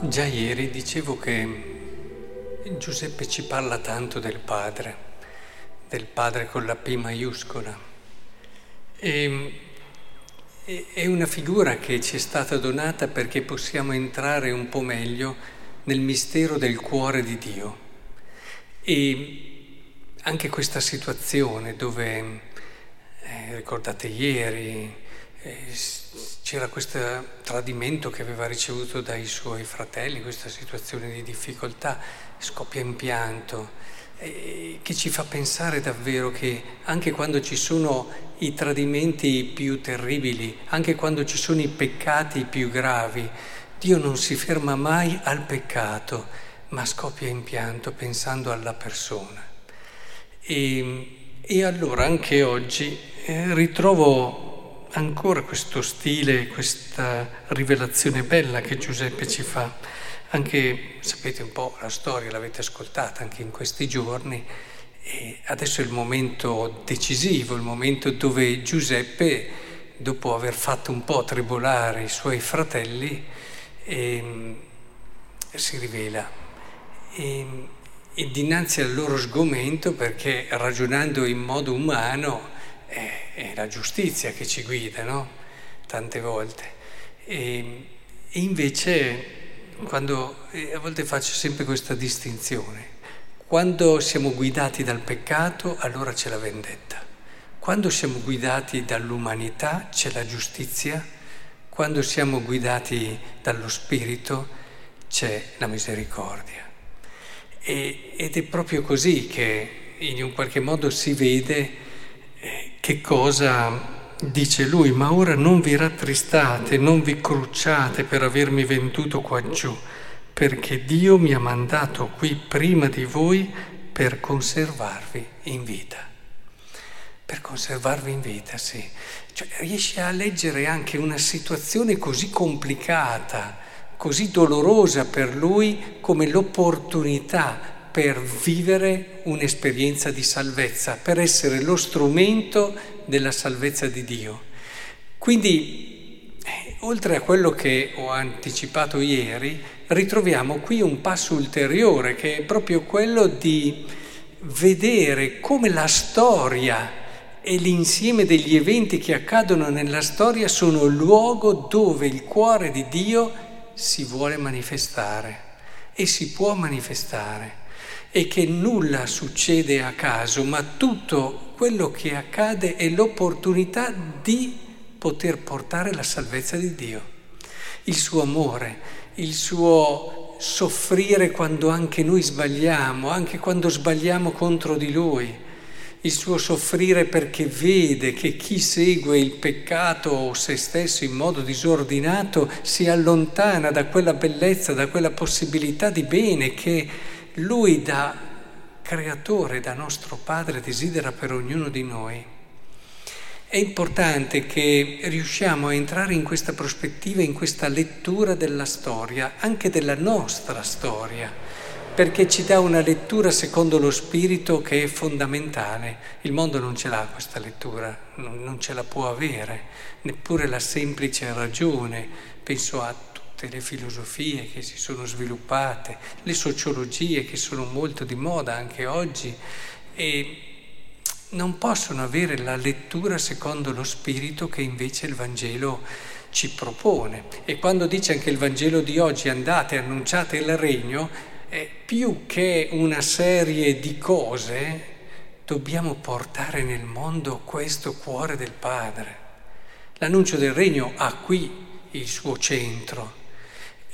Già ieri dicevo che Giuseppe ci parla tanto del padre, del padre con la P maiuscola. E, è una figura che ci è stata donata perché possiamo entrare un po' meglio nel mistero del cuore di Dio. E anche questa situazione dove, eh, ricordate ieri, c'era questo tradimento che aveva ricevuto dai suoi fratelli, questa situazione di difficoltà, scoppia in pianto, eh, che ci fa pensare davvero che anche quando ci sono i tradimenti più terribili, anche quando ci sono i peccati più gravi, Dio non si ferma mai al peccato, ma scoppia in pianto pensando alla persona. E, e allora anche oggi eh, ritrovo ancora questo stile, questa rivelazione bella che Giuseppe ci fa. Anche, sapete un po' la storia, l'avete ascoltata anche in questi giorni, e adesso è il momento decisivo, il momento dove Giuseppe, dopo aver fatto un po' tribolare i suoi fratelli, eh, si rivela. E, e dinanzi al loro sgomento, perché ragionando in modo umano, è, è la giustizia che ci guida, no? Tante volte. E, e invece, quando, a volte faccio sempre questa distinzione, quando siamo guidati dal peccato, allora c'è la vendetta. Quando siamo guidati dall'umanità, c'è la giustizia. Quando siamo guidati dallo Spirito, c'è la misericordia. E, ed è proprio così che in un qualche modo si vede che cosa dice lui, ma ora non vi rattristate, non vi crucciate per avermi venduto qua giù, perché Dio mi ha mandato qui prima di voi per conservarvi in vita. Per conservarvi in vita, sì. Cioè, riesci a leggere anche una situazione così complicata, così dolorosa per lui come l'opportunità per vivere un'esperienza di salvezza, per essere lo strumento della salvezza di Dio. Quindi, oltre a quello che ho anticipato ieri, ritroviamo qui un passo ulteriore che è proprio quello di vedere come la storia e l'insieme degli eventi che accadono nella storia sono luogo dove il cuore di Dio si vuole manifestare e si può manifestare e che nulla succede a caso, ma tutto quello che accade è l'opportunità di poter portare la salvezza di Dio, il suo amore, il suo soffrire quando anche noi sbagliamo, anche quando sbagliamo contro di Lui, il suo soffrire perché vede che chi segue il peccato o se stesso in modo disordinato si allontana da quella bellezza, da quella possibilità di bene che lui da creatore, da nostro Padre, desidera per ognuno di noi. È importante che riusciamo a entrare in questa prospettiva, in questa lettura della storia, anche della nostra storia, perché ci dà una lettura secondo lo spirito che è fondamentale. Il mondo non ce l'ha questa lettura, non ce la può avere, neppure la semplice ragione. Penso a tutte le filosofie che si sono sviluppate, le sociologie che sono molto di moda anche oggi e non possono avere la lettura secondo lo spirito che invece il Vangelo ci propone. E quando dice anche il Vangelo di oggi andate, annunciate il regno, è più che una serie di cose, dobbiamo portare nel mondo questo cuore del Padre. L'annuncio del regno ha qui il suo centro,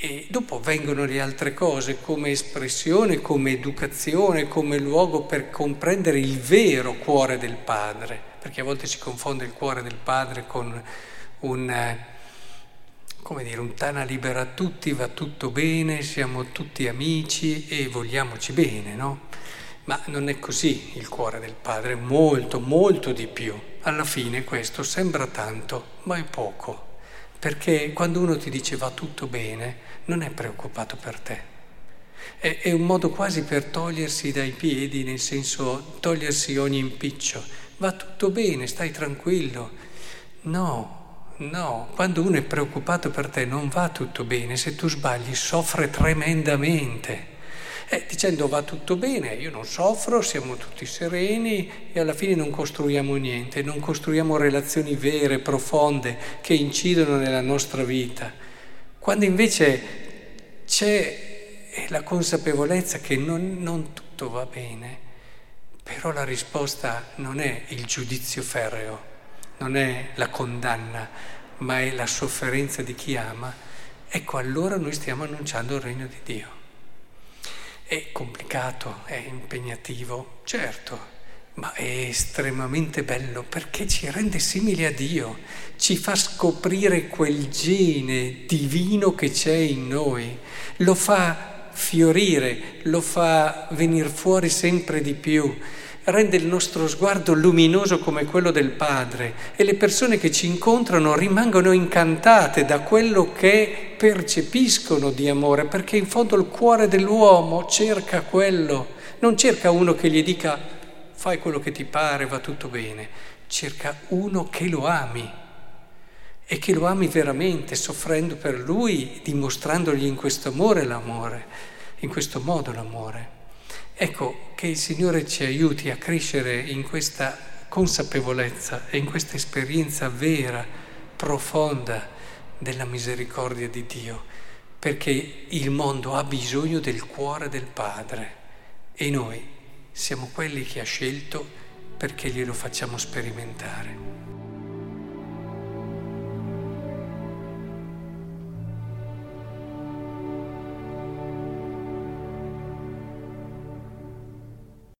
e dopo vengono le altre cose come espressione, come educazione, come luogo per comprendere il vero cuore del Padre, perché a volte si confonde il cuore del Padre con un, come dire, un tana libera a tutti, va tutto bene, siamo tutti amici e vogliamoci bene, no? Ma non è così il cuore del Padre, molto, molto di più. Alla fine questo sembra tanto, ma è poco. Perché quando uno ti dice va tutto bene, non è preoccupato per te. È, è, un modo quasi per togliersi dai piedi, nel senso togliersi ogni impiccio. Va tutto bene, stai tranquillo. No, no, quando uno è preoccupato per te non va tutto bene, se tu sbagli soffre tremendamente. Eh, dicendo va tutto bene, io non soffro, siamo tutti sereni e alla fine non costruiamo niente, non costruiamo relazioni vere, profonde, che incidono nella nostra vita. Quando invece c'è la consapevolezza che non, non tutto va bene, però la risposta non è il giudizio ferreo, non è la condanna, ma è la sofferenza di chi ama, ecco allora noi stiamo annunciando il regno di Dio. È complicato, è impegnativo, certo, ma è estremamente bello perché ci rende simili a Dio, ci fa scoprire quel gene divino che c'è in noi, lo fa fiorire, lo fa venire fuori sempre di più rende il nostro sguardo luminoso come quello del Padre e le persone che ci incontrano rimangono incantate da quello che percepiscono di amore, perché in fondo il cuore dell'uomo cerca quello, non cerca uno che gli dica fai quello che ti pare, va tutto bene, cerca uno che lo ami e che lo ami veramente, soffrendo per lui, dimostrandogli in questo amore l'amore, in questo modo l'amore. Ecco, che il Signore ci aiuti a crescere in questa consapevolezza e in questa esperienza vera, profonda della misericordia di Dio, perché il mondo ha bisogno del cuore del Padre e noi siamo quelli che ha scelto perché glielo facciamo sperimentare.